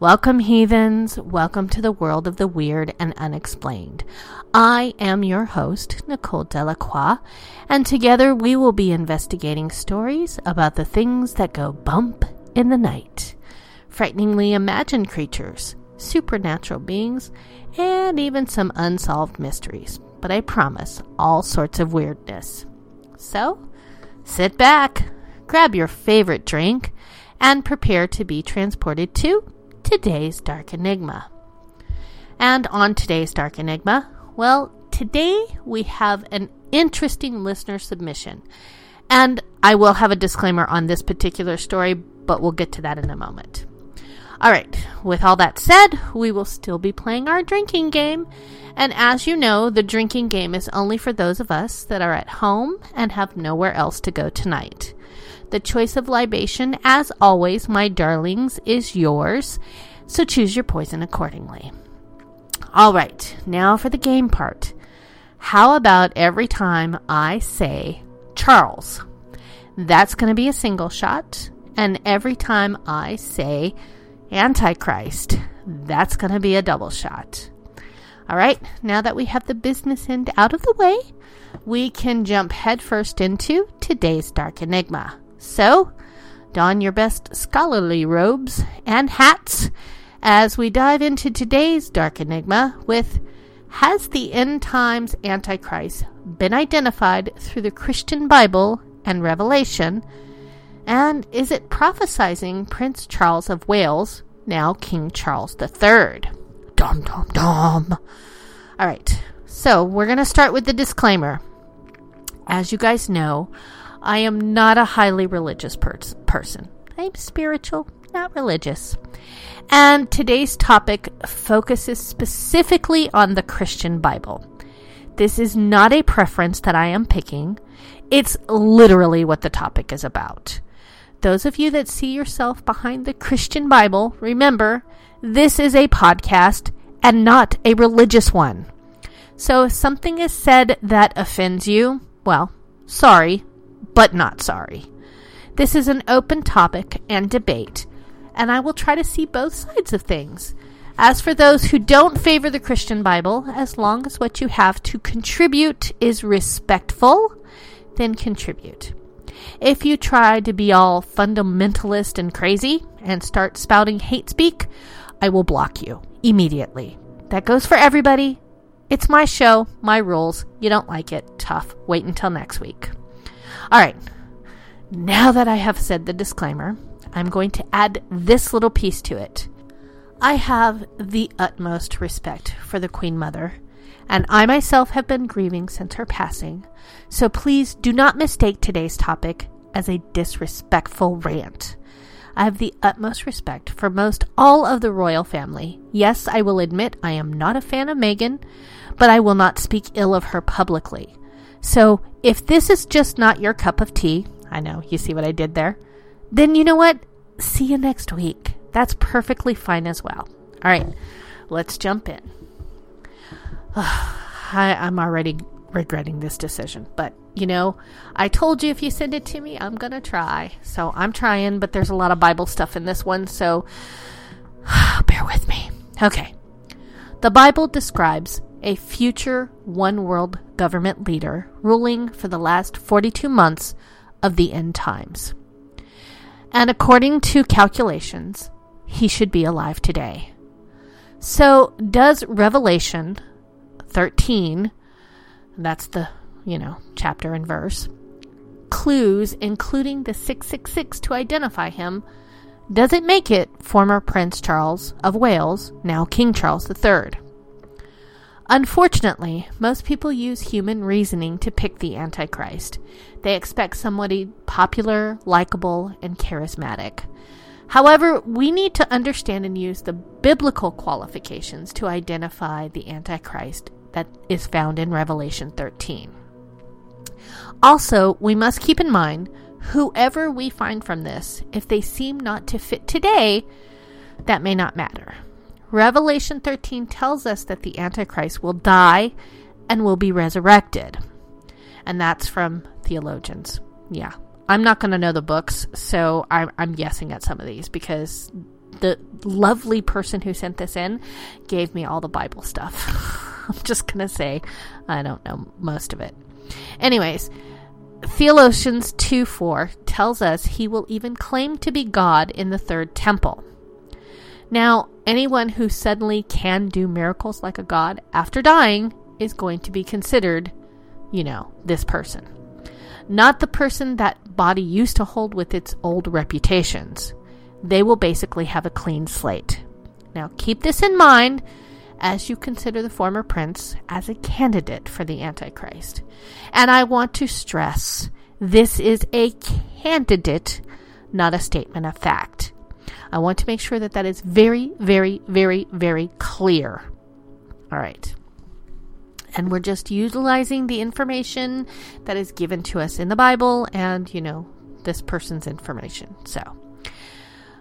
Welcome, heathens. Welcome to the world of the weird and unexplained. I am your host, Nicole Delacroix, and together we will be investigating stories about the things that go bump in the night. Frighteningly imagined creatures, supernatural beings, and even some unsolved mysteries. But I promise, all sorts of weirdness. So, sit back, grab your favorite drink, and prepare to be transported to today's Dark Enigma. And on today's Dark Enigma, well, today we have an interesting listener submission. And I will have a disclaimer on this particular story, but we'll get to that in a moment. All right, with all that said, we will still be playing our drinking game. And as you know, the drinking game is only for those of us that are at home and have nowhere else to go tonight. The choice of libation, as always, my darlings, is yours, so choose your poison accordingly. All right, now for the game part. How about every time I say Charles? That's going to be a single shot. And every time I say Antichrist, that's going to be a double shot. All right, now that we have the business end out of the way, we can jump headfirst into today's Dark Enigma. So, don your best scholarly robes and hats as we dive into today's Dark Enigma with Has the end times Antichrist been identified through the Christian Bible and Revelation? And is it prophesizing Prince Charles of Wales, now King Charles III? Dum dum dum. All right, so we're going to start with the disclaimer. As you guys know, I am not a highly religious per- person. I'm spiritual, not religious. And today's topic focuses specifically on the Christian Bible. This is not a preference that I am picking, it's literally what the topic is about. Those of you that see yourself behind the Christian Bible, remember, this is a podcast and not a religious one. So if something is said that offends you, well, sorry, but not sorry. This is an open topic and debate, and I will try to see both sides of things. As for those who don't favor the Christian Bible, as long as what you have to contribute is respectful, then contribute. If you try to be all fundamentalist and crazy and start spouting hate speak, I will block you immediately. That goes for everybody. It's my show, my rules. You don't like it, tough. Wait until next week. All right. Now that I have said the disclaimer, I'm going to add this little piece to it. I have the utmost respect for the Queen Mother, and I myself have been grieving since her passing, so please do not mistake today's topic as a disrespectful rant. I have the utmost respect for most all of the royal family. Yes, I will admit I am not a fan of Meghan, but I will not speak ill of her publicly. So if this is just not your cup of tea, I know, you see what I did there, then you know what? See you next week. That's perfectly fine as well. All right, let's jump in. I, I'm already regretting this decision, but you know, I told you if you send it to me, I'm going to try. So I'm trying, but there's a lot of Bible stuff in this one, so bear with me. Okay. The Bible describes a future one world government leader ruling for the last 42 months of the end times. And according to calculations, he should be alive today. So, does Revelation 13, that's the, you know, chapter and verse, clues, including the 666 to identify him, does it make it former Prince Charles of Wales, now King Charles III? Unfortunately, most people use human reasoning to pick the Antichrist. They expect somebody popular, likable, and charismatic. However, we need to understand and use the biblical qualifications to identify the Antichrist that is found in Revelation 13. Also, we must keep in mind whoever we find from this, if they seem not to fit today, that may not matter. Revelation 13 tells us that the Antichrist will die and will be resurrected. And that's from theologians. Yeah. I'm not going to know the books, so I'm, I'm guessing at some of these because the lovely person who sent this in gave me all the Bible stuff. I'm just going to say I don't know most of it. Anyways, Theologians 2 4 tells us he will even claim to be God in the third temple. Now, anyone who suddenly can do miracles like a god after dying is going to be considered, you know, this person. Not the person that body used to hold with its old reputations. They will basically have a clean slate. Now, keep this in mind as you consider the former prince as a candidate for the Antichrist. And I want to stress this is a candidate, not a statement of fact. I want to make sure that that is very, very, very, very clear. All right. And we're just utilizing the information that is given to us in the Bible and, you know, this person's information. So,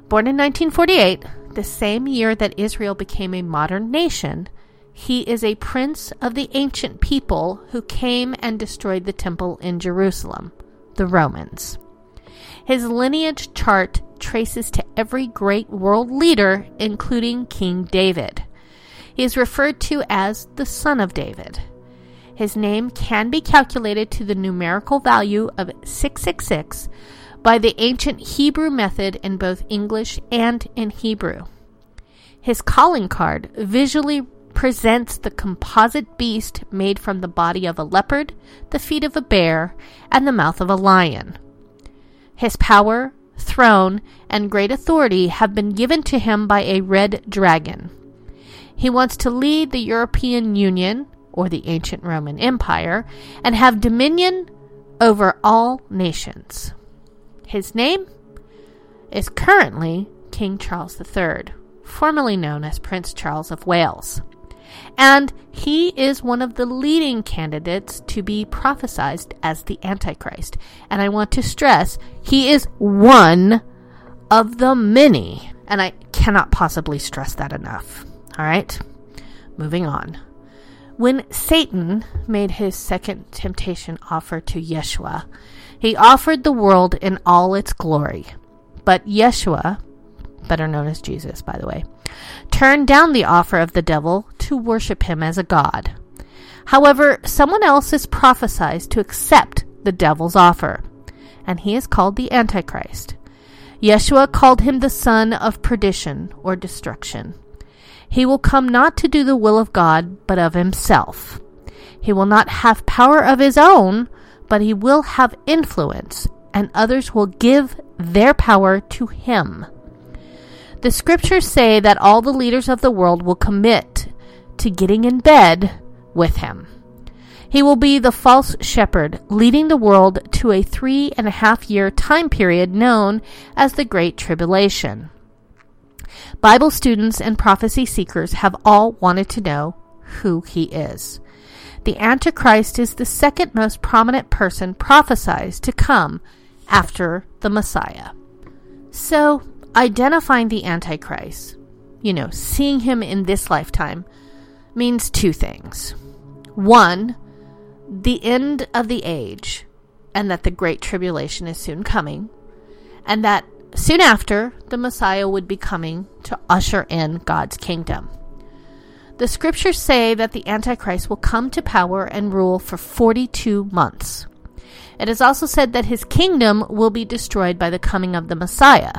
born in 1948, the same year that Israel became a modern nation, he is a prince of the ancient people who came and destroyed the temple in Jerusalem, the Romans. His lineage chart traces to every great world leader, including King David. He is referred to as the Son of David. His name can be calculated to the numerical value of 666 by the ancient Hebrew method in both English and in Hebrew. His calling card visually presents the composite beast made from the body of a leopard, the feet of a bear, and the mouth of a lion. His power, throne, and great authority have been given to him by a red dragon. He wants to lead the European Union, or the ancient Roman Empire, and have dominion over all nations. His name is currently King Charles III, formerly known as Prince Charles of Wales and he is one of the leading candidates to be prophesied as the Antichrist. And I want to stress, he is one of the many. And I cannot possibly stress that enough. All right, moving on. When Satan made his second temptation offer to Yeshua, he offered the world in all its glory. But Yeshua, better known as Jesus, by the way, turned down the offer of the devil to worship him as a god. However, someone else is prophesied to accept the devil's offer, and he is called the Antichrist. Yeshua called him the son of perdition or destruction. He will come not to do the will of God, but of himself. He will not have power of his own, but he will have influence, and others will give their power to him. The scriptures say that all the leaders of the world will commit to getting in bed with him. He will be the false shepherd, leading the world to a three and a half year time period known as the Great Tribulation. Bible students and prophecy seekers have all wanted to know who he is. the Antichrist is the second most prominent person prophesied to come after the Messiah. So, identifying the Antichrist, you know, seeing him in this lifetime, means two things. One, the end of the age, and that the Great Tribulation is soon coming, and that soon after, the Messiah would be coming to usher in God's kingdom. The scriptures say that the Antichrist will come to power and rule for 42 months. It is also said that his kingdom will be destroyed by the coming of the Messiah.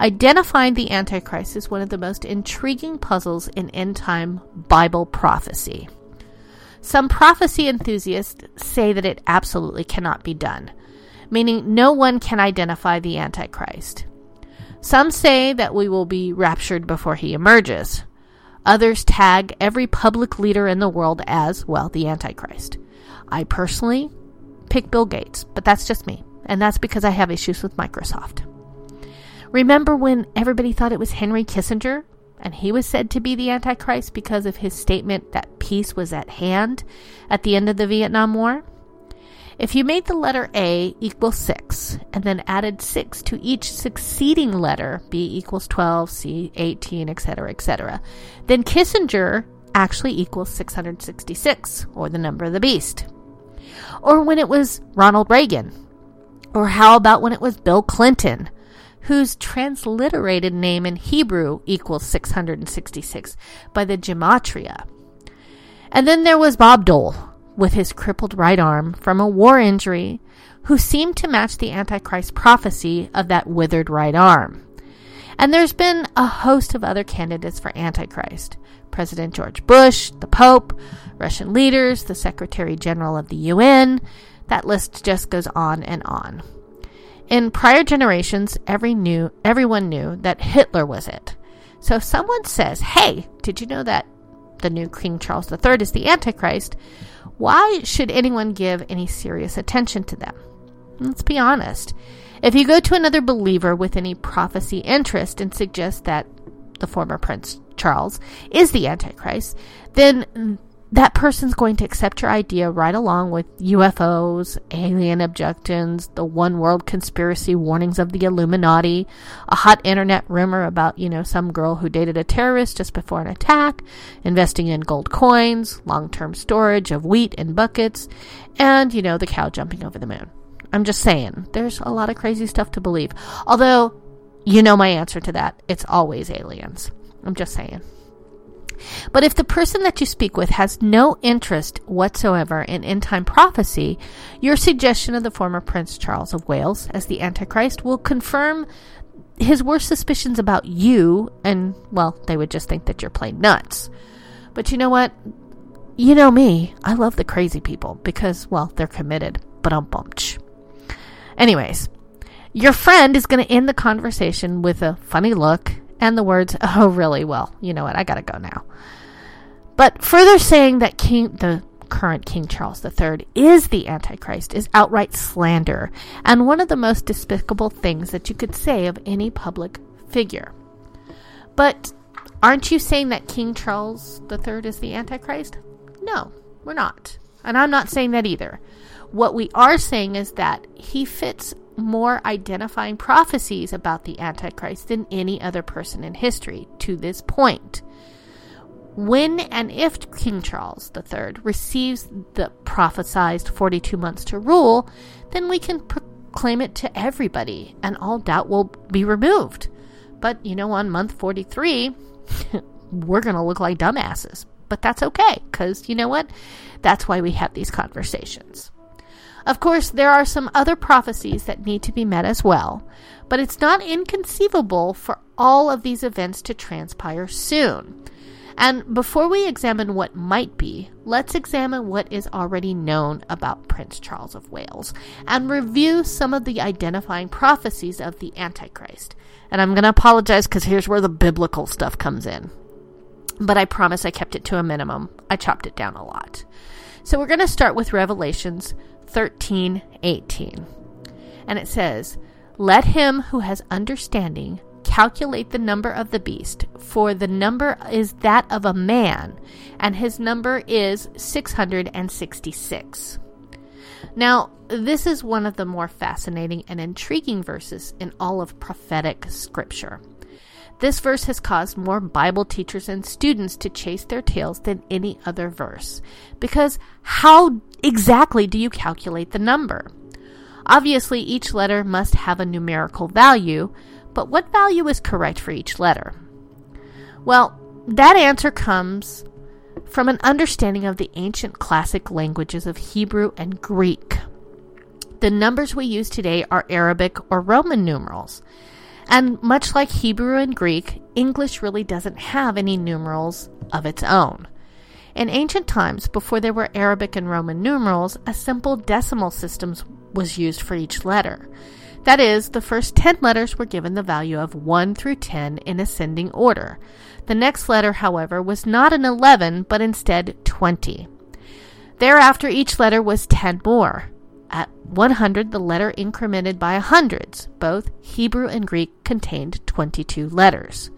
Identifying the Antichrist is one of the most intriguing puzzles in end time Bible prophecy. Some prophecy enthusiasts say that it absolutely cannot be done, meaning no one can identify the Antichrist. Some say that we will be raptured before he emerges. Others tag every public leader in the world as, well, the Antichrist. I personally pick Bill Gates, but that's just me, and that's because I have issues with Microsoft. Remember when everybody thought it was Henry Kissinger and he was said to be the Antichrist because of his statement that peace was at hand at the end of the Vietnam War? If you made the letter A equal 6 and then added 6 to each succeeding letter, B equals 12, C 18, etc., etc., then Kissinger actually equals 666, or the number of the beast. Or when it was Ronald Reagan. Or how about when it was Bill Clinton? Whose transliterated name in Hebrew equals 666 by the Gematria. And then there was Bob Dole, with his crippled right arm from a war injury, who seemed to match the Antichrist prophecy of that withered right arm. And there's been a host of other candidates for Antichrist President George Bush, the Pope, Russian leaders, the Secretary General of the UN. That list just goes on and on. In prior generations, every knew, everyone knew that Hitler was it. So if someone says, hey, did you know that the new King Charles III is the Antichrist? Why should anyone give any serious attention to them? Let's be honest. If you go to another believer with any prophecy interest and suggest that the former Prince Charles is the Antichrist, then that person's going to accept your idea right along with UFOs, alien abductions, the one world conspiracy warnings of the Illuminati, a hot internet rumor about, you know, some girl who dated a terrorist just before an attack, investing in gold coins, long term storage of wheat in buckets, and, you know, the cow jumping over the moon. I'm just saying, there's a lot of crazy stuff to believe. Although, you know my answer to that. It's always aliens. I'm just saying. But if the person that you speak with has no interest whatsoever in end time prophecy, your suggestion of the former Prince Charles of Wales as the Antichrist will confirm his worst suspicions about you, and, well, they would just think that you're plain nuts. But you know what? You know me. I love the crazy people because, well, they're committed. But um bumped. Anyways, your friend is going to end the conversation with a funny look and the words, "Oh, really? Well, you know what? I gotta go now." But further saying that King, the current King Charles III, is the Antichrist is outright slander and one of the most despicable things that you could say of any public figure. But aren't you saying that King Charles III is the Antichrist? No, we're not. And I'm not saying that either. What we are saying is that he fits more identifying prophecies about the Antichrist than any other person in history to this point. When and if King Charles III receives the prophesied 42 months to rule, then we can proclaim it to everybody and all doubt will be removed. But, you know, on month 43, we're going to look like dumbasses. But that's okay, because you know what? That's why we have these conversations. Of course, there are some other prophecies that need to be met as well, but it's not inconceivable for all of these events to transpire soon. And before we examine what might be, let's examine what is already known about Prince Charles of Wales and review some of the identifying prophecies of the Antichrist. And I'm going to apologize because here's where the biblical stuff comes in. But I promise I kept it to a minimum. I chopped it down a lot. So we're going to start with Revelations 13 18. And it says, Let him who has understanding calculate the number of the beast, for the number is that of a man, and his number is 666. Now, this is one of the more fascinating and intriguing verses in all of prophetic scripture. This verse has caused more Bible teachers and students to chase their tails than any other verse. Because how exactly do you calculate the number? Obviously, each letter must have a numerical value, but what value is correct for each letter? Well, that answer comes from an understanding of the ancient classic languages of Hebrew and Greek. The numbers we use today are Arabic or Roman numerals. And much like Hebrew and Greek, English really doesn't have any numerals of its own. In ancient times, before there were Arabic and Roman numerals, a simple decimal system was used for each letter. That is, the first 10 letters were given the value of 1 through 10 in ascending order. The next letter, however, was not an 11, but instead 20. Thereafter, each letter was 10 more. At 100, the letter incremented by hundreds. Both Hebrew and Greek contained 22 letters.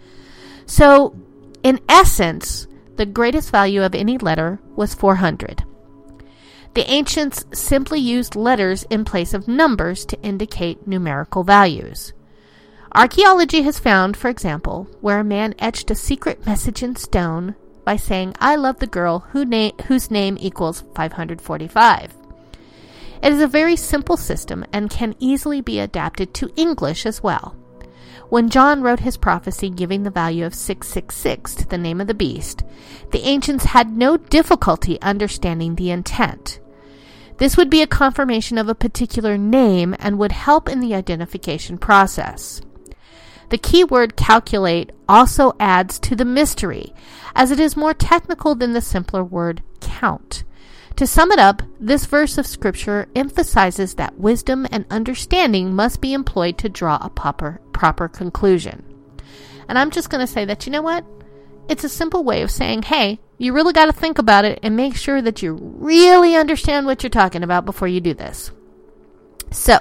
So, in essence, the greatest value of any letter was 400. The ancients simply used letters in place of numbers to indicate numerical values. Archaeology has found, for example, where a man etched a secret message in stone by saying, I love the girl who na- whose name equals 545. It is a very simple system and can easily be adapted to English as well. When John wrote his prophecy giving the value of 666 to the name of the beast, the ancients had no difficulty understanding the intent. This would be a confirmation of a particular name and would help in the identification process. The keyword calculate also adds to the mystery, as it is more technical than the simpler word count. To sum it up, this verse of Scripture emphasizes that wisdom and understanding must be employed to draw a proper, proper conclusion. And I'm just going to say that, you know what? It's a simple way of saying, hey, you really got to think about it and make sure that you really understand what you're talking about before you do this. So,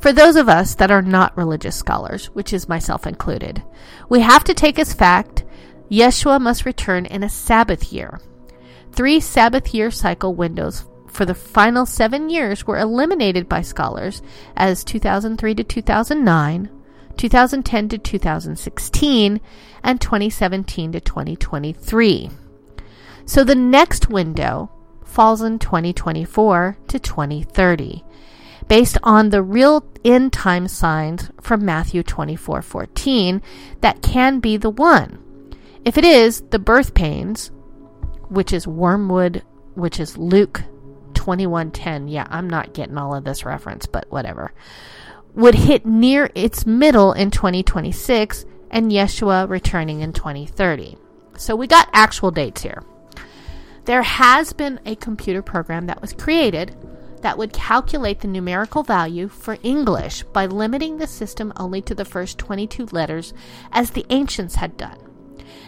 for those of us that are not religious scholars, which is myself included, we have to take as fact Yeshua must return in a Sabbath year. Three Sabbath year cycle windows for the final seven years were eliminated by scholars as 2003 to 2009, 2010 to 2016, and 2017 to 2023. So the next window falls in 2024 to 2030 based on the real end time signs from Matthew 24:14 that can be the one. If it is the birth pains, which is wormwood, which is Luke 21:10. Yeah, I'm not getting all of this reference, but whatever. Would hit near its middle in 2026 and Yeshua returning in 2030. So we got actual dates here. There has been a computer program that was created that would calculate the numerical value for English by limiting the system only to the first 22 letters as the ancients had done.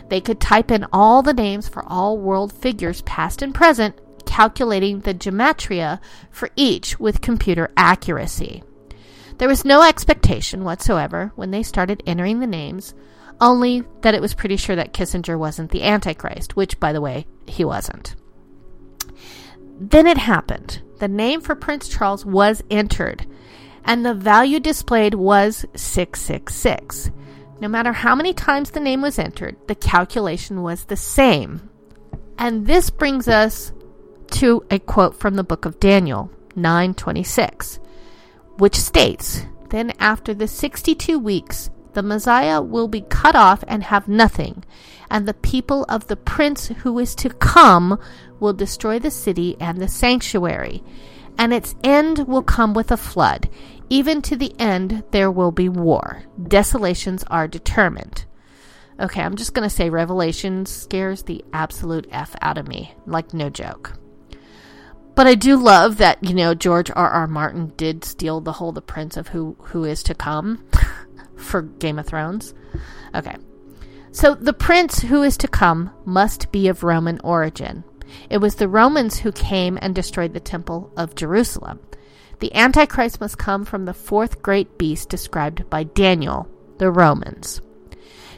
They could type in all the names for all world figures, past and present, calculating the gematria for each with computer accuracy. There was no expectation whatsoever when they started entering the names, only that it was pretty sure that Kissinger wasn't the Antichrist, which, by the way, he wasn't. Then it happened. The name for Prince Charles was entered, and the value displayed was 666. No matter how many times the name was entered, the calculation was the same. And this brings us to a quote from the book of Daniel 9:26, which states, "Then after the 62 weeks, the Messiah will be cut off and have nothing, and the people of the prince who is to come will destroy the city and the sanctuary, and its end will come with a flood. Even to the end, there will be war. Desolations are determined. Okay, I'm just going to say Revelation scares the absolute F out of me. Like, no joke. But I do love that, you know, George R. R. Martin did steal the whole The Prince of Who Who Is to Come for Game of Thrones. Okay. So the prince who is to come must be of Roman origin. It was the Romans who came and destroyed the temple of Jerusalem. The Antichrist must come from the fourth great beast described by Daniel, the Romans.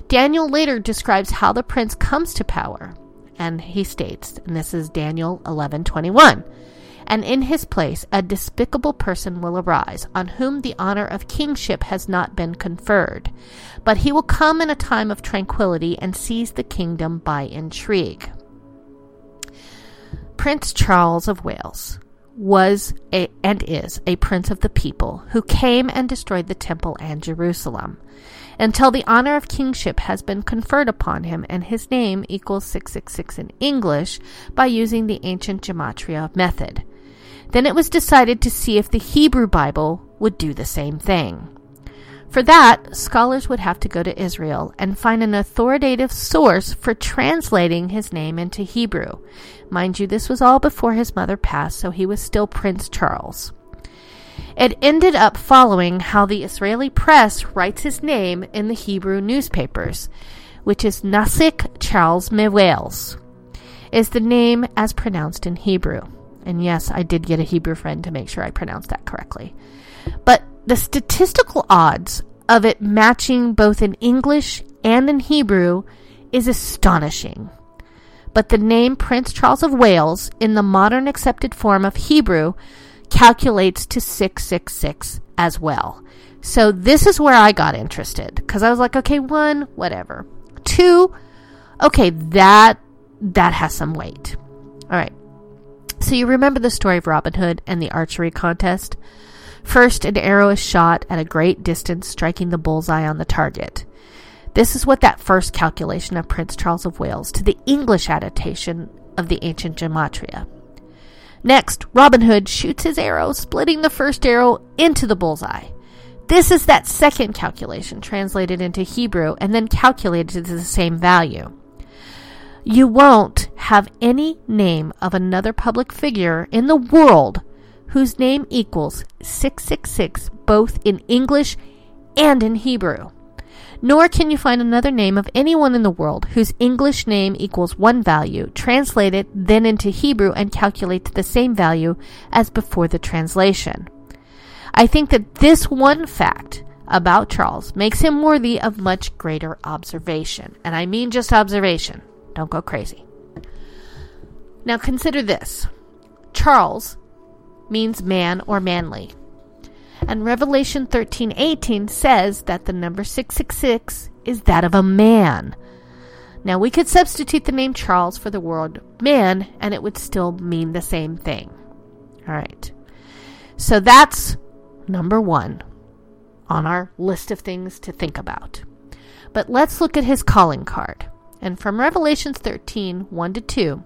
Daniel later describes how the prince comes to power, and he states, and this is Daniel 11:21, and in his place a despicable person will arise, on whom the honor of kingship has not been conferred, but he will come in a time of tranquility and seize the kingdom by intrigue. Prince Charles of Wales was a, and is a prince of the people who came and destroyed the temple and Jerusalem until the honor of kingship has been conferred upon him and his name equals 666 in English by using the ancient gematria method. Then it was decided to see if the Hebrew Bible would do the same thing. For that, scholars would have to go to Israel and find an authoritative source for translating his name into Hebrew. Mind you, this was all before his mother passed, so he was still Prince Charles. It ended up following how the Israeli press writes his name in the Hebrew newspapers, which is Nasik Charles Mewales, is the name as pronounced in Hebrew. And yes, I did get a Hebrew friend to make sure I pronounced that correctly. But the statistical odds of it matching both in English and in Hebrew is astonishing. But the name Prince Charles of Wales, in the modern accepted form of Hebrew, calculates to 666 as well. So this is where I got interested because I was like, okay, one, whatever. Two, okay, that that has some weight. All right. So you remember the story of Robin Hood and the archery contest? First, an arrow is shot at a great distance, striking the bullseye on the target. This is what that first calculation of Prince Charles of Wales to the English adaptation of the ancient gematria. Next, Robin Hood shoots his arrow, splitting the first arrow into the bullseye. This is that second calculation translated into Hebrew and then calculated to the same value. You won't have any name of another public figure in the world whose name equals 666 both in English and in Hebrew. Nor can you find another name of anyone in the world whose English name equals one value, translate it then into Hebrew, and calculate to the same value as before the translation. I think that this one fact about Charles makes him worthy of much greater observation. And I mean just observation. Don't go crazy. Now consider this Charles means man or manly. And Revelation 13:18 says that the number 666 is that of a man. Now we could substitute the name Charles for the word man and it would still mean the same thing. All right. So that's number 1 on our list of things to think about. But let's look at his calling card. And from Revelations 13 1 to 2,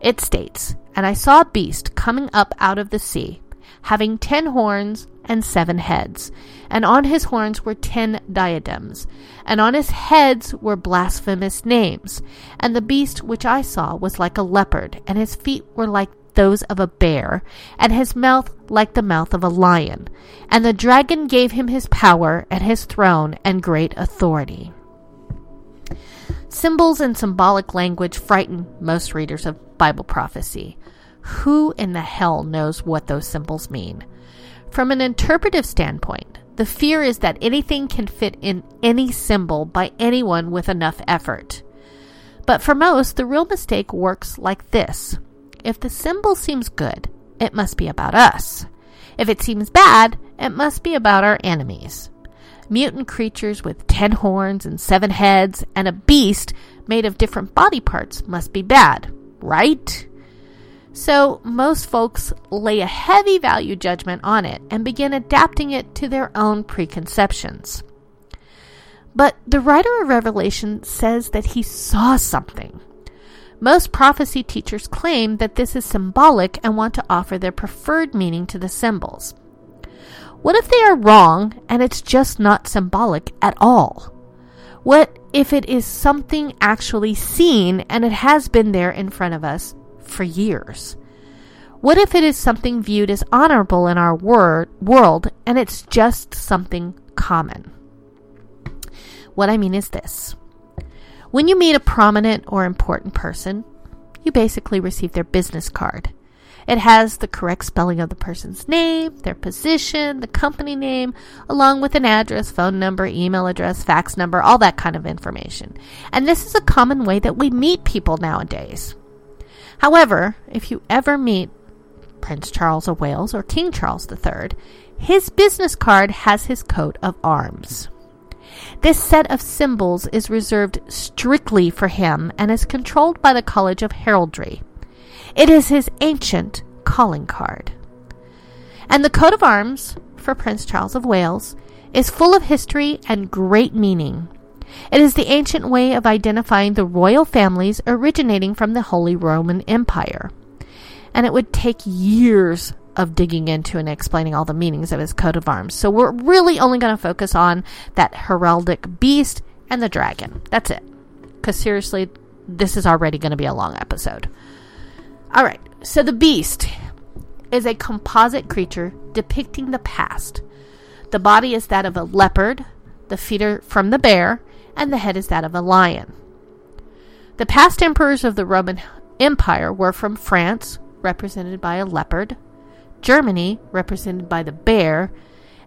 it states, And I saw a beast coming up out of the sea, having ten horns and seven heads, and on his horns were ten diadems, and on his heads were blasphemous names. And the beast which I saw was like a leopard, and his feet were like those of a bear, and his mouth like the mouth of a lion. And the dragon gave him his power, and his throne, and great authority. Symbols and symbolic language frighten most readers of Bible prophecy. Who in the hell knows what those symbols mean? From an interpretive standpoint, the fear is that anything can fit in any symbol by anyone with enough effort. But for most, the real mistake works like this if the symbol seems good, it must be about us. If it seems bad, it must be about our enemies. Mutant creatures with ten horns and seven heads, and a beast made of different body parts must be bad, right? So most folks lay a heavy value judgment on it and begin adapting it to their own preconceptions. But the writer of Revelation says that he saw something. Most prophecy teachers claim that this is symbolic and want to offer their preferred meaning to the symbols. What if they are wrong and it's just not symbolic at all? What if it is something actually seen and it has been there in front of us for years? What if it is something viewed as honorable in our wor- world and it's just something common? What I mean is this when you meet a prominent or important person, you basically receive their business card. It has the correct spelling of the person's name, their position, the company name, along with an address, phone number, email address, fax number, all that kind of information. And this is a common way that we meet people nowadays. However, if you ever meet Prince Charles of Wales or King Charles III, his business card has his coat of arms. This set of symbols is reserved strictly for him and is controlled by the College of Heraldry. It is his ancient calling card. And the coat of arms for Prince Charles of Wales is full of history and great meaning. It is the ancient way of identifying the royal families originating from the Holy Roman Empire. And it would take years of digging into and explaining all the meanings of his coat of arms. So we're really only going to focus on that heraldic beast and the dragon. That's it. Because seriously, this is already going to be a long episode. All right. So the beast is a composite creature depicting the past. The body is that of a leopard, the feet are from the bear, and the head is that of a lion. The past emperors of the Roman Empire were from France, represented by a leopard, Germany, represented by the bear,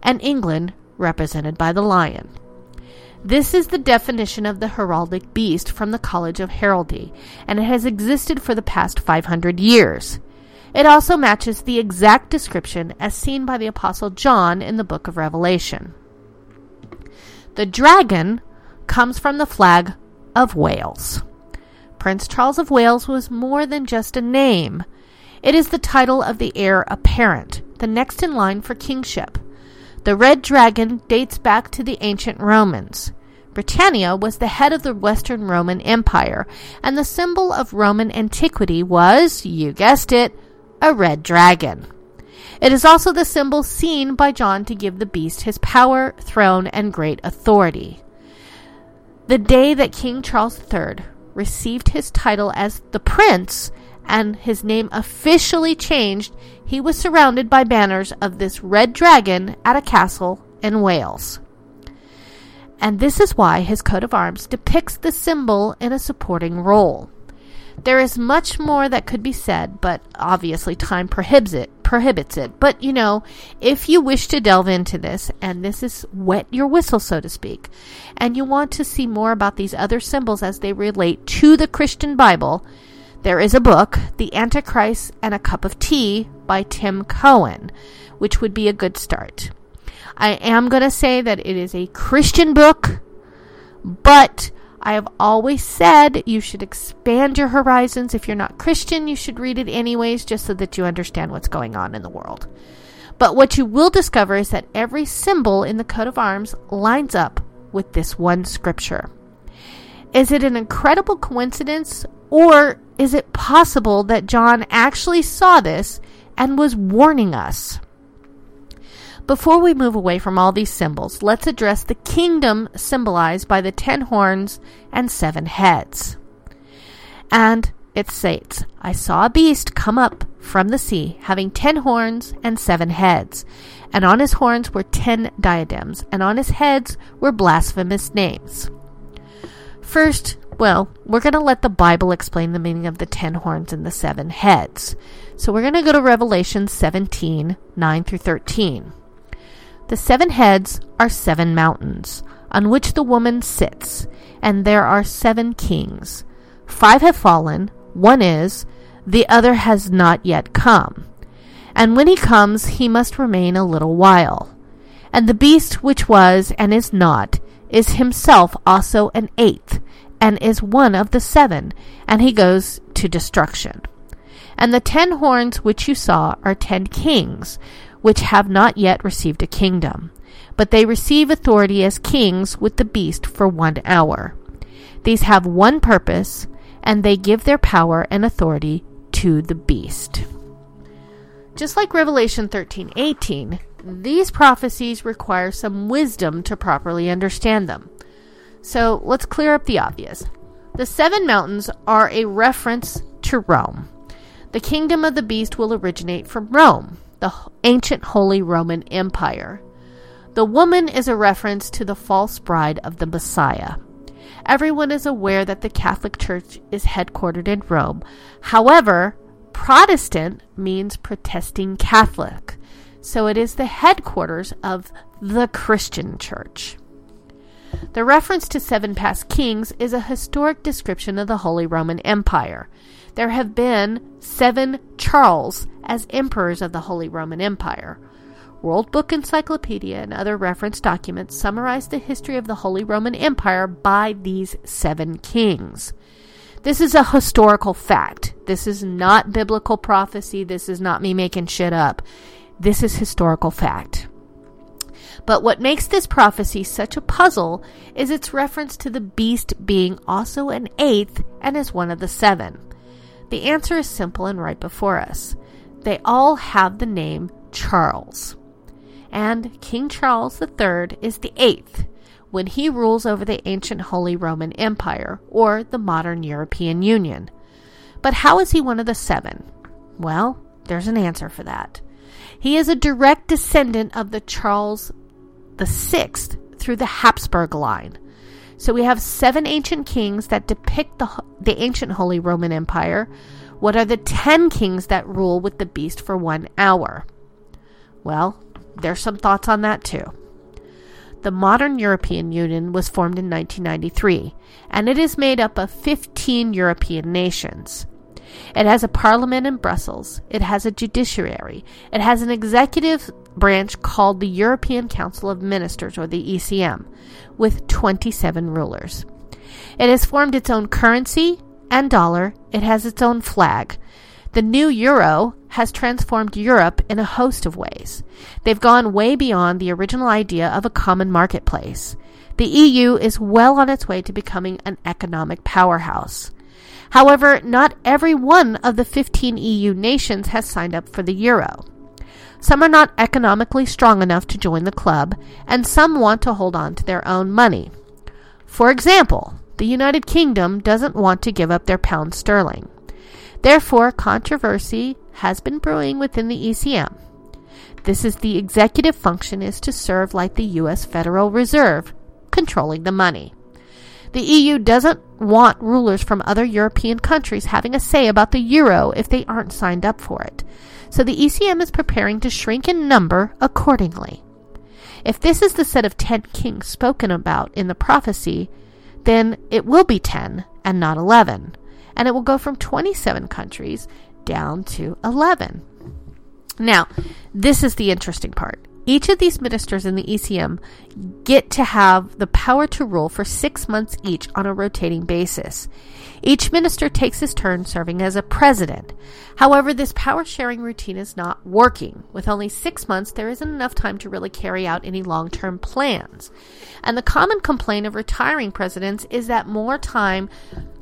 and England, represented by the lion. This is the definition of the heraldic beast from the College of Heraldry, and it has existed for the past 500 years. It also matches the exact description as seen by the Apostle John in the book of Revelation. The dragon comes from the flag of Wales. Prince Charles of Wales was more than just a name. It is the title of the heir apparent, the next in line for kingship. The red dragon dates back to the ancient Romans. Britannia was the head of the Western Roman Empire, and the symbol of Roman antiquity was, you guessed it, a red dragon. It is also the symbol seen by John to give the beast his power, throne, and great authority. The day that King Charles III received his title as the Prince and his name officially changed, he was surrounded by banners of this red dragon at a castle in Wales. And this is why his coat of arms depicts the symbol in a supporting role. There is much more that could be said, but obviously time prohibits it. Prohibits it. But you know, if you wish to delve into this, and this is wet your whistle, so to speak, and you want to see more about these other symbols as they relate to the Christian Bible, there is a book, The Antichrist and a Cup of Tea by Tim Cohen, which would be a good start. I am going to say that it is a Christian book, but I have always said you should expand your horizons. If you're not Christian, you should read it anyways, just so that you understand what's going on in the world. But what you will discover is that every symbol in the coat of arms lines up with this one scripture. Is it an incredible coincidence, or is it possible that John actually saw this and was warning us? Before we move away from all these symbols, let's address the kingdom symbolized by the ten horns and seven heads. And it states, I saw a beast come up from the sea, having ten horns and seven heads. And on his horns were ten diadems, and on his heads were blasphemous names. First, well, we're going to let the Bible explain the meaning of the ten horns and the seven heads. So we're going to go to Revelation 17 9 through 13. The seven heads are seven mountains, on which the woman sits, and there are seven kings. Five have fallen, one is, the other has not yet come. And when he comes, he must remain a little while. And the beast which was and is not is himself also an eighth, and is one of the seven, and he goes to destruction. And the ten horns which you saw are ten kings, which have not yet received a kingdom, but they receive authority as kings with the beast for one hour. These have one purpose, and they give their power and authority to the beast. Just like Revelation 13:18, these prophecies require some wisdom to properly understand them. So let's clear up the obvious. The seven mountains are a reference to Rome. The kingdom of the beast will originate from Rome, the ancient Holy Roman Empire. The woman is a reference to the false bride of the Messiah. Everyone is aware that the Catholic Church is headquartered in Rome. However, Protestant means protesting Catholic, so it is the headquarters of the Christian Church. The reference to seven past kings is a historic description of the Holy Roman Empire. There have been seven Charles as emperors of the Holy Roman Empire. World Book Encyclopedia and other reference documents summarize the history of the Holy Roman Empire by these seven kings. This is a historical fact. This is not biblical prophecy. This is not me making shit up. This is historical fact. But what makes this prophecy such a puzzle is its reference to the beast being also an eighth and is one of the seven. The answer is simple and right before us. They all have the name Charles. And King Charles III is the eighth when he rules over the ancient Holy Roman Empire, or the modern European Union. But how is he one of the seven? Well, there's an answer for that. He is a direct descendant of the Charles the sixth through the Habsburg line. So we have seven ancient kings that depict the, the ancient Holy Roman Empire. What are the ten kings that rule with the beast for one hour? Well, there's some thoughts on that too. The modern European Union was formed in 1993, and it is made up of 15 European nations. It has a parliament in Brussels. It has a judiciary. It has an executive branch called the European Council of Ministers, or the ECM, with 27 rulers. It has formed its own currency and dollar. It has its own flag. The new euro has transformed Europe in a host of ways. They've gone way beyond the original idea of a common marketplace. The EU is well on its way to becoming an economic powerhouse. However, not every one of the 15 EU nations has signed up for the euro. Some are not economically strong enough to join the club, and some want to hold on to their own money. For example, the United Kingdom doesn't want to give up their pound sterling. Therefore, controversy has been brewing within the ECM. This is the executive function is to serve like the US Federal Reserve, controlling the money. The EU doesn't want rulers from other European countries having a say about the euro if they aren't signed up for it. So the ECM is preparing to shrink in number accordingly. If this is the set of 10 kings spoken about in the prophecy, then it will be 10 and not 11, and it will go from 27 countries down to 11. Now, this is the interesting part. Each of these ministers in the ECM get to have the power to rule for six months each on a rotating basis. Each minister takes his turn serving as a president. However, this power sharing routine is not working. With only six months, there isn't enough time to really carry out any long term plans. And the common complaint of retiring presidents is that more time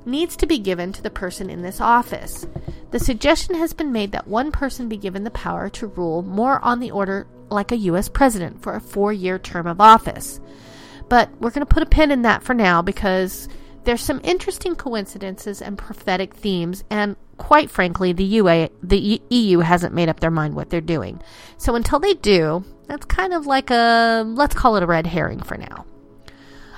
needs to be given to the person in this office. The suggestion has been made that one person be given the power to rule more on the order like a U.S. president for a four year term of office. But we're going to put a pin in that for now because there's some interesting coincidences and prophetic themes, and quite frankly, the, UA, the EU hasn't made up their mind what they're doing. So until they do, that's kind of like a, let's call it a red herring for now.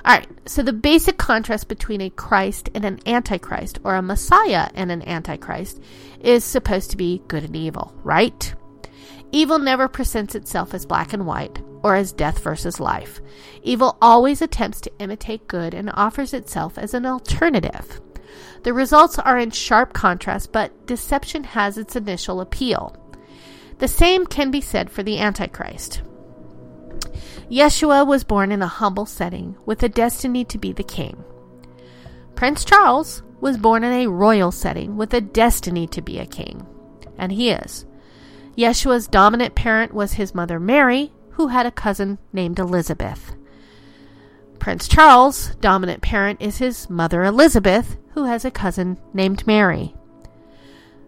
All right, so the basic contrast between a Christ and an Antichrist, or a Messiah and an Antichrist, is supposed to be good and evil, right? Evil never presents itself as black and white or as death versus life. Evil always attempts to imitate good and offers itself as an alternative. The results are in sharp contrast, but deception has its initial appeal. The same can be said for the Antichrist. Yeshua was born in a humble setting with a destiny to be the king. Prince Charles was born in a royal setting with a destiny to be a king, and he is. Yeshua's dominant parent was his mother Mary, who had a cousin named Elizabeth. Prince Charles' dominant parent is his mother Elizabeth, who has a cousin named Mary.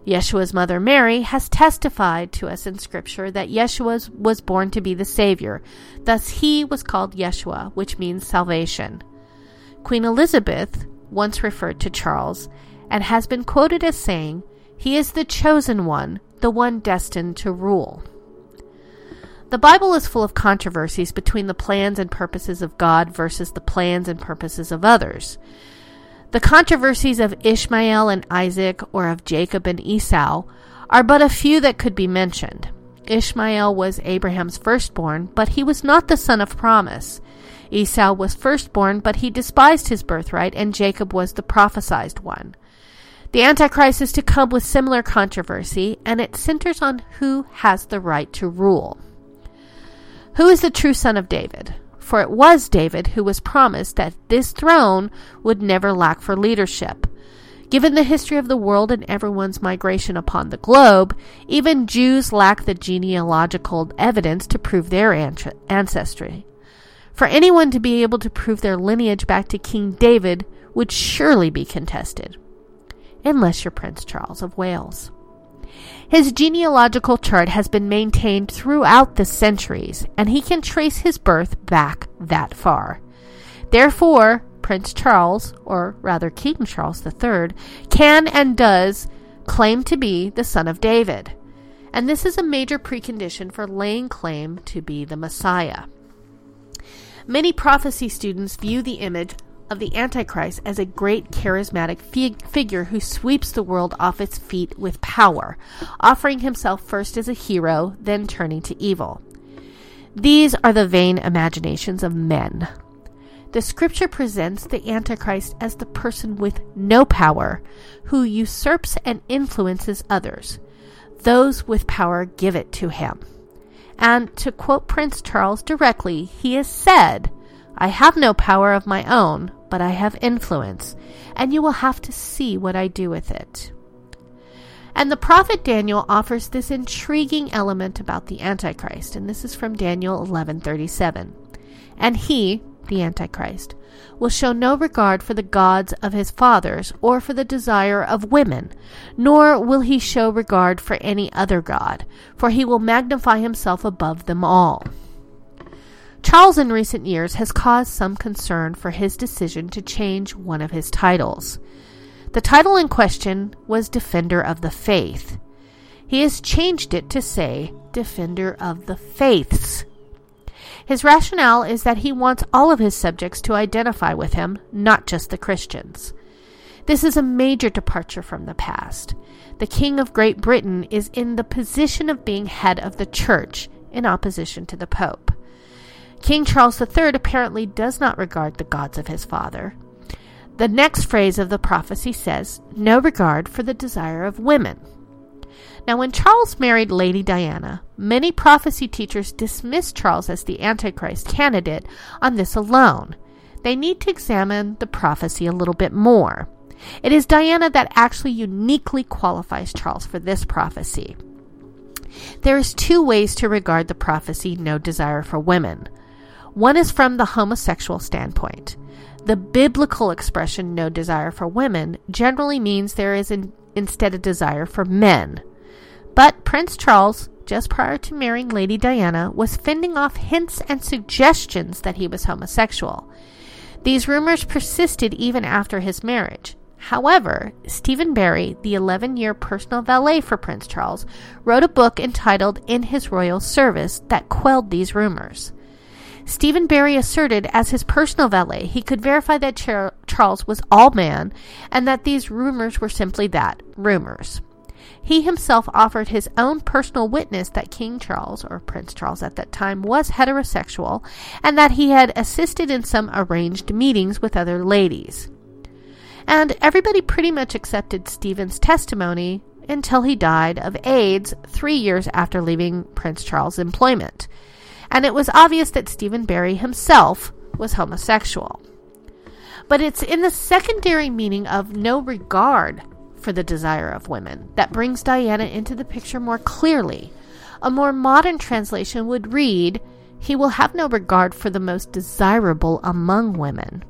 Yeshua's mother Mary has testified to us in Scripture that Yeshua was born to be the Savior. Thus, he was called Yeshua, which means salvation. Queen Elizabeth once referred to Charles and has been quoted as saying, He is the chosen one the one destined to rule. The Bible is full of controversies between the plans and purposes of God versus the plans and purposes of others. The controversies of Ishmael and Isaac or of Jacob and Esau are but a few that could be mentioned. Ishmael was Abraham's firstborn, but he was not the son of promise. Esau was firstborn, but he despised his birthright, and Jacob was the prophesied one. The Antichrist is to come with similar controversy, and it centers on who has the right to rule. Who is the true son of David? For it was David who was promised that this throne would never lack for leadership. Given the history of the world and everyone's migration upon the globe, even Jews lack the genealogical evidence to prove their ancestry. For anyone to be able to prove their lineage back to King David would surely be contested unless you're Prince Charles of Wales. His genealogical chart has been maintained throughout the centuries, and he can trace his birth back that far. Therefore, Prince Charles, or rather King Charles III, can and does claim to be the son of David. And this is a major precondition for laying claim to be the Messiah. Many prophecy students view the image of the Antichrist as a great charismatic fig- figure who sweeps the world off its feet with power, offering himself first as a hero, then turning to evil. These are the vain imaginations of men. The scripture presents the Antichrist as the person with no power, who usurps and influences others. Those with power give it to him. And to quote Prince Charles directly, he has said, I have no power of my own, but I have influence, and you will have to see what I do with it. And the prophet Daniel offers this intriguing element about the Antichrist, and this is from Daniel 11:37. And he, the Antichrist, will show no regard for the gods of his fathers or for the desire of women, nor will he show regard for any other god, for he will magnify himself above them all. Charles, in recent years, has caused some concern for his decision to change one of his titles. The title in question was Defender of the Faith. He has changed it to say Defender of the Faiths. His rationale is that he wants all of his subjects to identify with him, not just the Christians. This is a major departure from the past. The King of Great Britain is in the position of being head of the church in opposition to the Pope. King Charles III apparently does not regard the gods of his father. The next phrase of the prophecy says, No regard for the desire of women. Now, when Charles married Lady Diana, many prophecy teachers dismissed Charles as the Antichrist candidate on this alone. They need to examine the prophecy a little bit more. It is Diana that actually uniquely qualifies Charles for this prophecy. There is two ways to regard the prophecy no desire for women. One is from the homosexual standpoint. The biblical expression no desire for women generally means there is in, instead a desire for men. But Prince Charles, just prior to marrying Lady Diana, was fending off hints and suggestions that he was homosexual. These rumors persisted even after his marriage. However, Stephen Barry, the 11 year personal valet for Prince Charles, wrote a book entitled In His Royal Service that quelled these rumors. Stephen Barry asserted as his personal valet he could verify that Char- Charles was all man and that these rumors were simply that rumors. He himself offered his own personal witness that King Charles, or Prince Charles at that time, was heterosexual and that he had assisted in some arranged meetings with other ladies. And everybody pretty much accepted Stephen's testimony until he died of AIDS three years after leaving Prince Charles' employment and it was obvious that Stephen Barry himself was homosexual. But it's in the secondary meaning of no regard for the desire of women that brings Diana into the picture more clearly. A more modern translation would read, He will have no regard for the most desirable among women.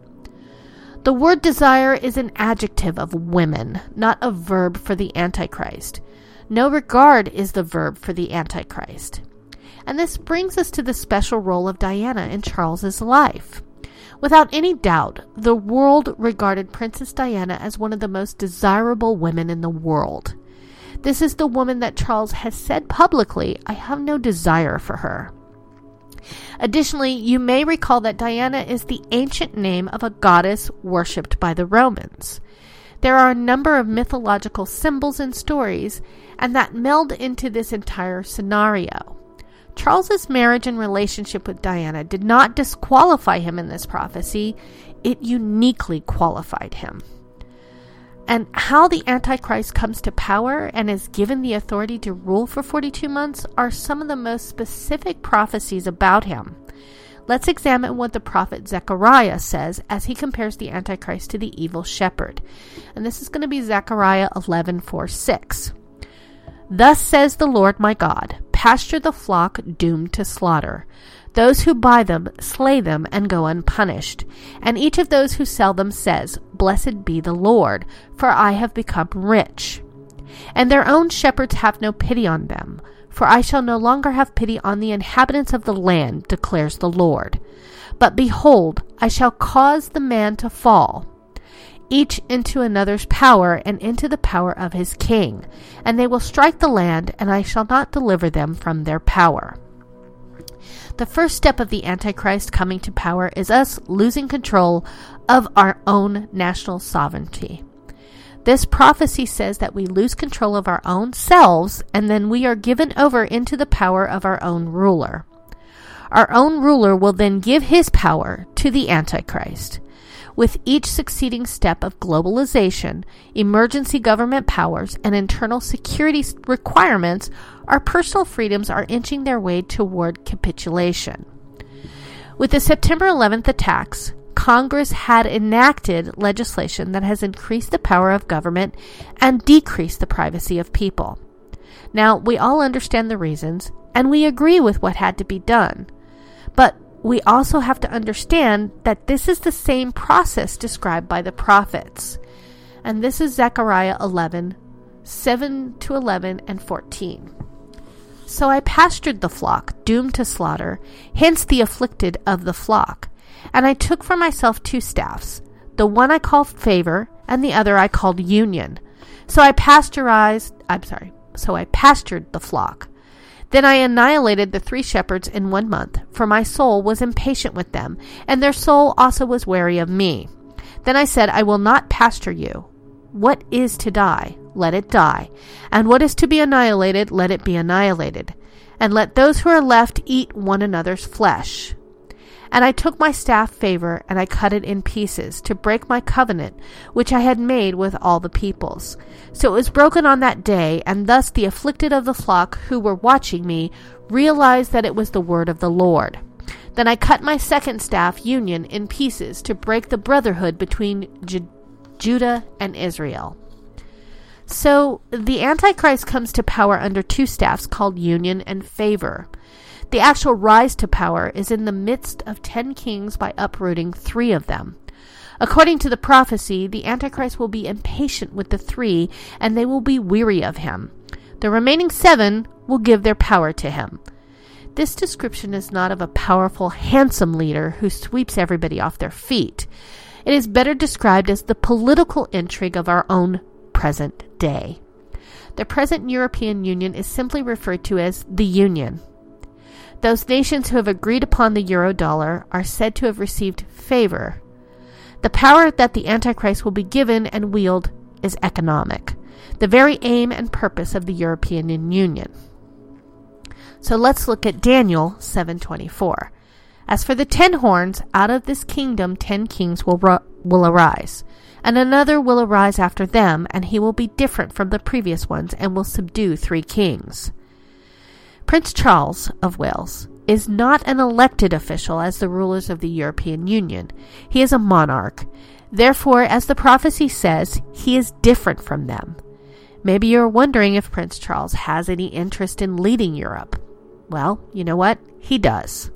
The word desire is an adjective of women, not a verb for the Antichrist. No regard is the verb for the Antichrist. And this brings us to the special role of Diana in Charles's life. Without any doubt, the world regarded Princess Diana as one of the most desirable women in the world. This is the woman that Charles has said publicly, I have no desire for her. Additionally, you may recall that Diana is the ancient name of a goddess worshipped by the Romans. There are a number of mythological symbols and stories, and that meld into this entire scenario. Charles's marriage and relationship with Diana did not disqualify him in this prophecy, it uniquely qualified him. And how the Antichrist comes to power and is given the authority to rule for 42 months are some of the most specific prophecies about him. Let's examine what the prophet Zechariah says as he compares the Antichrist to the evil shepherd. And this is going to be Zechariah 11 4 6. Thus says the Lord my God pasture the flock doomed to slaughter. Those who buy them slay them and go unpunished. And each of those who sell them says, Blessed be the Lord, for I have become rich. And their own shepherds have no pity on them, for I shall no longer have pity on the inhabitants of the land, declares the Lord. But behold, I shall cause the man to fall each into another's power and into the power of his king, and they will strike the land, and I shall not deliver them from their power. The first step of the Antichrist coming to power is us losing control of our own national sovereignty. This prophecy says that we lose control of our own selves and then we are given over into the power of our own ruler. Our own ruler will then give his power to the Antichrist. With each succeeding step of globalization, emergency government powers, and internal security requirements, our personal freedoms are inching their way toward capitulation. With the September 11th attacks, Congress had enacted legislation that has increased the power of government and decreased the privacy of people. Now, we all understand the reasons, and we agree with what had to be done. But we also have to understand that this is the same process described by the prophets. And this is Zechariah 11 7 to 11 and 14. So I pastured the flock, doomed to slaughter, hence the afflicted of the flock. And I took for myself two staffs. The one I called favor, and the other I called union. So I pasteurized, I'm sorry, so I pastured the flock. Then I annihilated the three shepherds in one month, for my soul was impatient with them, and their soul also was weary of me. Then I said, I will not pasture you. What is to die? Let it die. And what is to be annihilated? Let it be annihilated. And let those who are left eat one another's flesh. And I took my staff favor, and I cut it in pieces, to break my covenant, which I had made with all the peoples. So it was broken on that day, and thus the afflicted of the flock who were watching me realized that it was the word of the Lord. Then I cut my second staff, union, in pieces, to break the brotherhood between Ju- Judah and Israel. So the Antichrist comes to power under two staffs called union and favor. The actual rise to power is in the midst of ten kings by uprooting three of them. According to the prophecy, the Antichrist will be impatient with the three, and they will be weary of him. The remaining seven will give their power to him. This description is not of a powerful, handsome leader who sweeps everybody off their feet. It is better described as the political intrigue of our own present day. The present European Union is simply referred to as the Union. Those nations who have agreed upon the euro dollar are said to have received favor. The power that the Antichrist will be given and wield is economic, the very aim and purpose of the European Union. So let's look at Daniel 7:24. As for the ten horns, out of this kingdom ten kings will ro- will arise, and another will arise after them, and he will be different from the previous ones and will subdue three kings. Prince Charles of Wales is not an elected official as the rulers of the European Union. He is a monarch. Therefore, as the prophecy says, he is different from them. Maybe you're wondering if Prince Charles has any interest in leading Europe. Well, you know what? He does.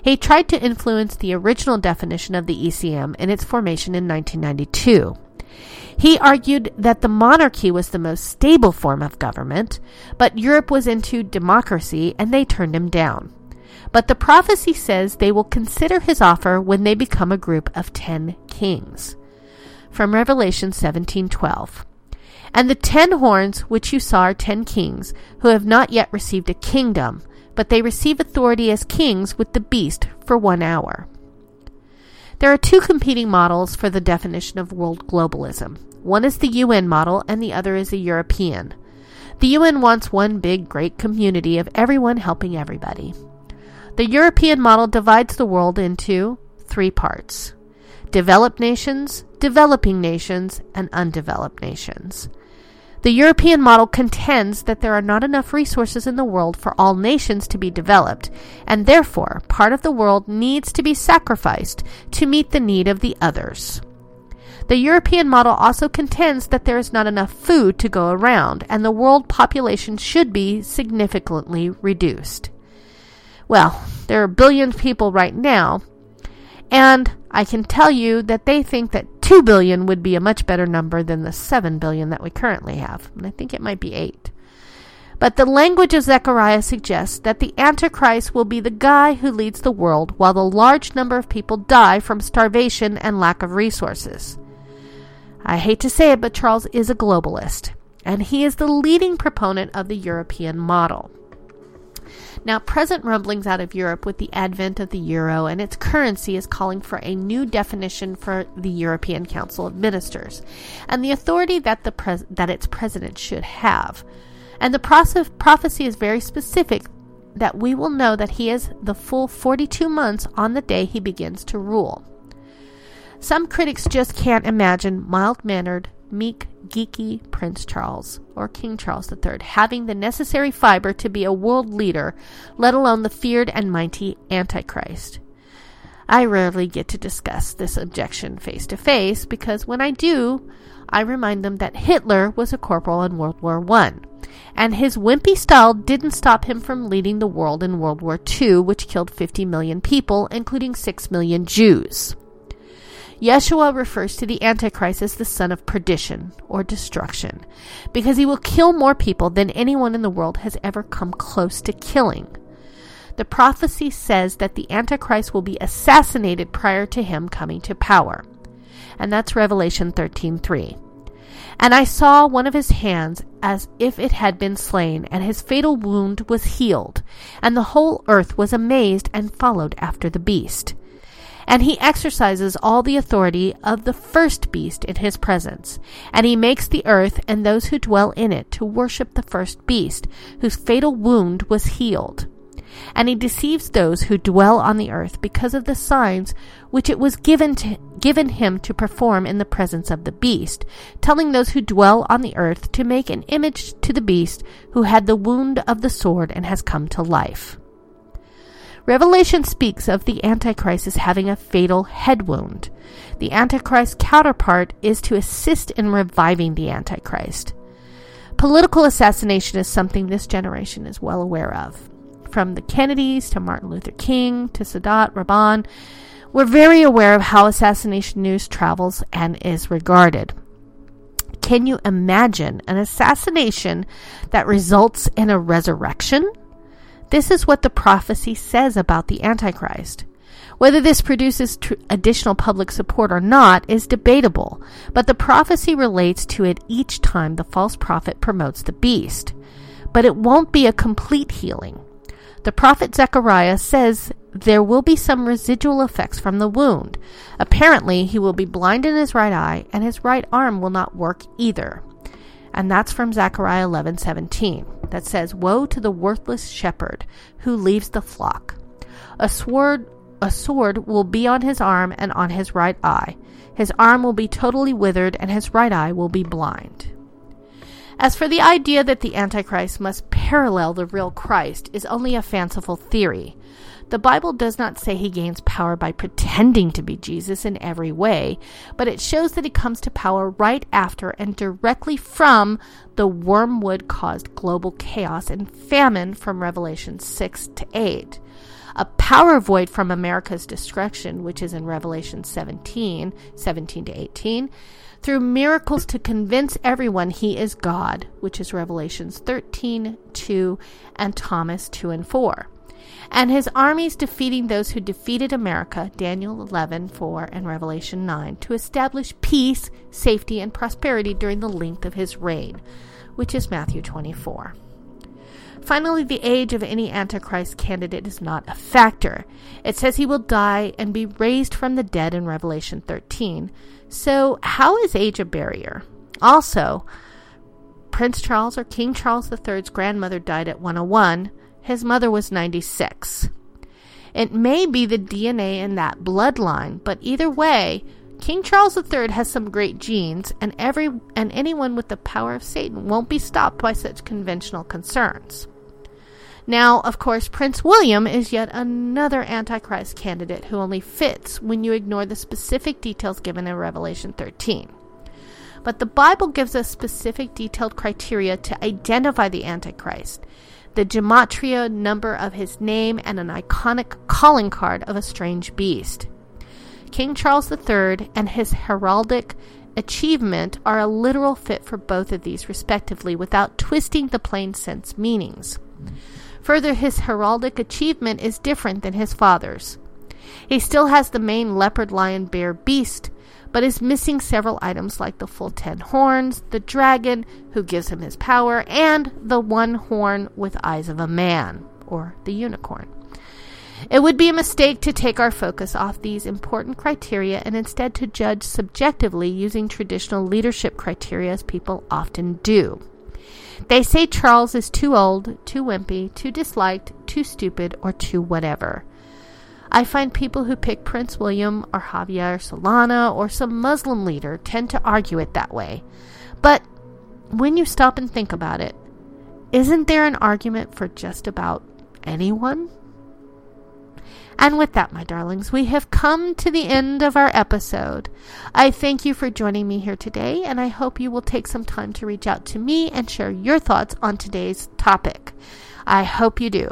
He tried to influence the original definition of the ECM in its formation in 1992. He argued that the monarchy was the most stable form of government, but Europe was into democracy and they turned him down. But the prophecy says they will consider his offer when they become a group of 10 kings. From Revelation 17:12. And the 10 horns which you saw are 10 kings who have not yet received a kingdom, but they receive authority as kings with the beast for 1 hour. There are two competing models for the definition of world globalism. One is the UN model and the other is the European. The UN wants one big, great community of everyone helping everybody. The European model divides the world into three parts developed nations, developing nations, and undeveloped nations. The European model contends that there are not enough resources in the world for all nations to be developed, and therefore part of the world needs to be sacrificed to meet the need of the others. The European model also contends that there is not enough food to go around, and the world population should be significantly reduced. Well, there are billions of people right now, and I can tell you that they think that 2 billion would be a much better number than the 7 billion that we currently have. And I think it might be 8. But the language of Zechariah suggests that the Antichrist will be the guy who leads the world while the large number of people die from starvation and lack of resources. I hate to say it, but Charles is a globalist, and he is the leading proponent of the European model. Now, present rumblings out of Europe with the advent of the euro and its currency is calling for a new definition for the European Council of Ministers and the authority that, the pres- that its president should have. And the process- prophecy is very specific that we will know that he is the full 42 months on the day he begins to rule. Some critics just can't imagine mild mannered, meek, geeky Prince Charles or King Charles III having the necessary fiber to be a world leader, let alone the feared and mighty Antichrist. I rarely get to discuss this objection face to face because when I do, I remind them that Hitler was a corporal in World War I, and his wimpy style didn't stop him from leading the world in World War II, which killed 50 million people, including 6 million Jews. Yeshua refers to the Antichrist as the son of perdition or destruction because he will kill more people than anyone in the world has ever come close to killing. The prophecy says that the Antichrist will be assassinated prior to him coming to power. And that's Revelation 13:3. And I saw one of his hands as if it had been slain, and his fatal wound was healed, and the whole earth was amazed and followed after the beast and he exercises all the authority of the first beast in his presence. And he makes the earth and those who dwell in it to worship the first beast, whose fatal wound was healed. And he deceives those who dwell on the earth because of the signs which it was given to, given him to perform in the presence of the beast, telling those who dwell on the earth to make an image to the beast who had the wound of the sword and has come to life. Revelation speaks of the Antichrist as having a fatal head wound. The Antichrist counterpart is to assist in reviving the Antichrist. Political assassination is something this generation is well aware of. From the Kennedys to Martin Luther King to Sadat Rabin, we're very aware of how assassination news travels and is regarded. Can you imagine an assassination that results in a resurrection? This is what the prophecy says about the Antichrist. Whether this produces tr- additional public support or not is debatable, but the prophecy relates to it each time the false prophet promotes the beast. But it won't be a complete healing. The prophet Zechariah says there will be some residual effects from the wound. Apparently, he will be blind in his right eye, and his right arm will not work either and that's from Zechariah 11:17 that says, "Woe to the worthless shepherd who leaves the flock. A sword a sword will be on his arm and on his right eye. His arm will be totally withered and his right eye will be blind." As for the idea that the Antichrist must parallel the real Christ is only a fanciful theory. The Bible does not say he gains power by pretending to be Jesus in every way, but it shows that he comes to power right after and directly from the wormwood caused global chaos and famine from Revelation 6 to 8 a power void from America's destruction, which is in Revelation 17, 17 to 18, through miracles to convince everyone he is God, which is Revelations 13, 2, and Thomas 2 and 4 and his armies defeating those who defeated America, Daniel 11, 4, and Revelation 9, to establish peace, safety, and prosperity during the length of his reign, which is Matthew 24. Finally, the age of any Antichrist candidate is not a factor. It says he will die and be raised from the dead in Revelation 13. So, how is age a barrier? Also, Prince Charles or King Charles III's grandmother died at 101, his mother was 96. It may be the DNA in that bloodline, but either way, King Charles III has some great genes, and every and anyone with the power of Satan won't be stopped by such conventional concerns. Now, of course, Prince William is yet another Antichrist candidate who only fits when you ignore the specific details given in Revelation 13. But the Bible gives us specific detailed criteria to identify the Antichrist the gematria number of his name, and an iconic calling card of a strange beast. King Charles III and his heraldic achievement are a literal fit for both of these, respectively, without twisting the plain sense meanings. Further, his heraldic achievement is different than his father's. He still has the main leopard, lion, bear, beast, but is missing several items like the full ten horns, the dragon who gives him his power, and the one horn with eyes of a man, or the unicorn. It would be a mistake to take our focus off these important criteria and instead to judge subjectively using traditional leadership criteria as people often do. They say Charles is too old, too wimpy, too disliked, too stupid, or too whatever. I find people who pick Prince William or Javier Solana or some Muslim leader tend to argue it that way. But when you stop and think about it, isn't there an argument for just about anyone? And with that, my darlings, we have come to the end of our episode. I thank you for joining me here today, and I hope you will take some time to reach out to me and share your thoughts on today's topic. I hope you do.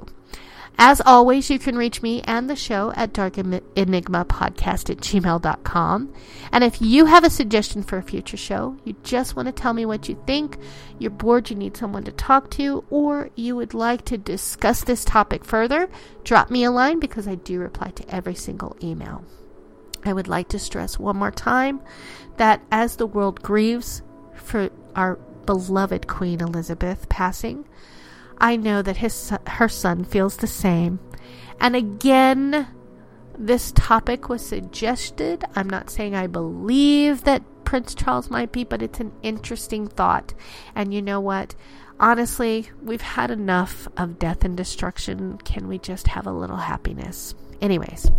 As always, you can reach me and the show at darkenigmapodcast at gmail.com. And if you have a suggestion for a future show, you just want to tell me what you think, you're bored, you need someone to talk to, or you would like to discuss this topic further, drop me a line because I do reply to every single email. I would like to stress one more time that as the world grieves for our beloved Queen Elizabeth passing, I know that his her son feels the same. And again, this topic was suggested. I'm not saying I believe that Prince Charles might be, but it's an interesting thought. And you know what? Honestly, we've had enough of death and destruction. Can we just have a little happiness? Anyways,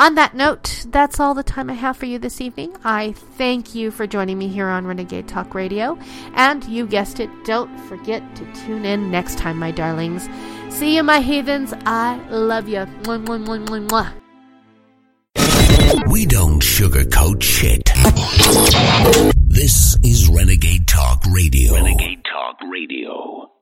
on that note, that's all the time I have for you this evening. I thank you for joining me here on Renegade Talk Radio. And you guessed it, don't forget to tune in next time, my darlings. See you, my heathens. I love you. Mwah, mwah, mwah, mwah, mwah. We don't sugarcoat shit. This is Renegade Talk Radio. Renegade Talk Radio.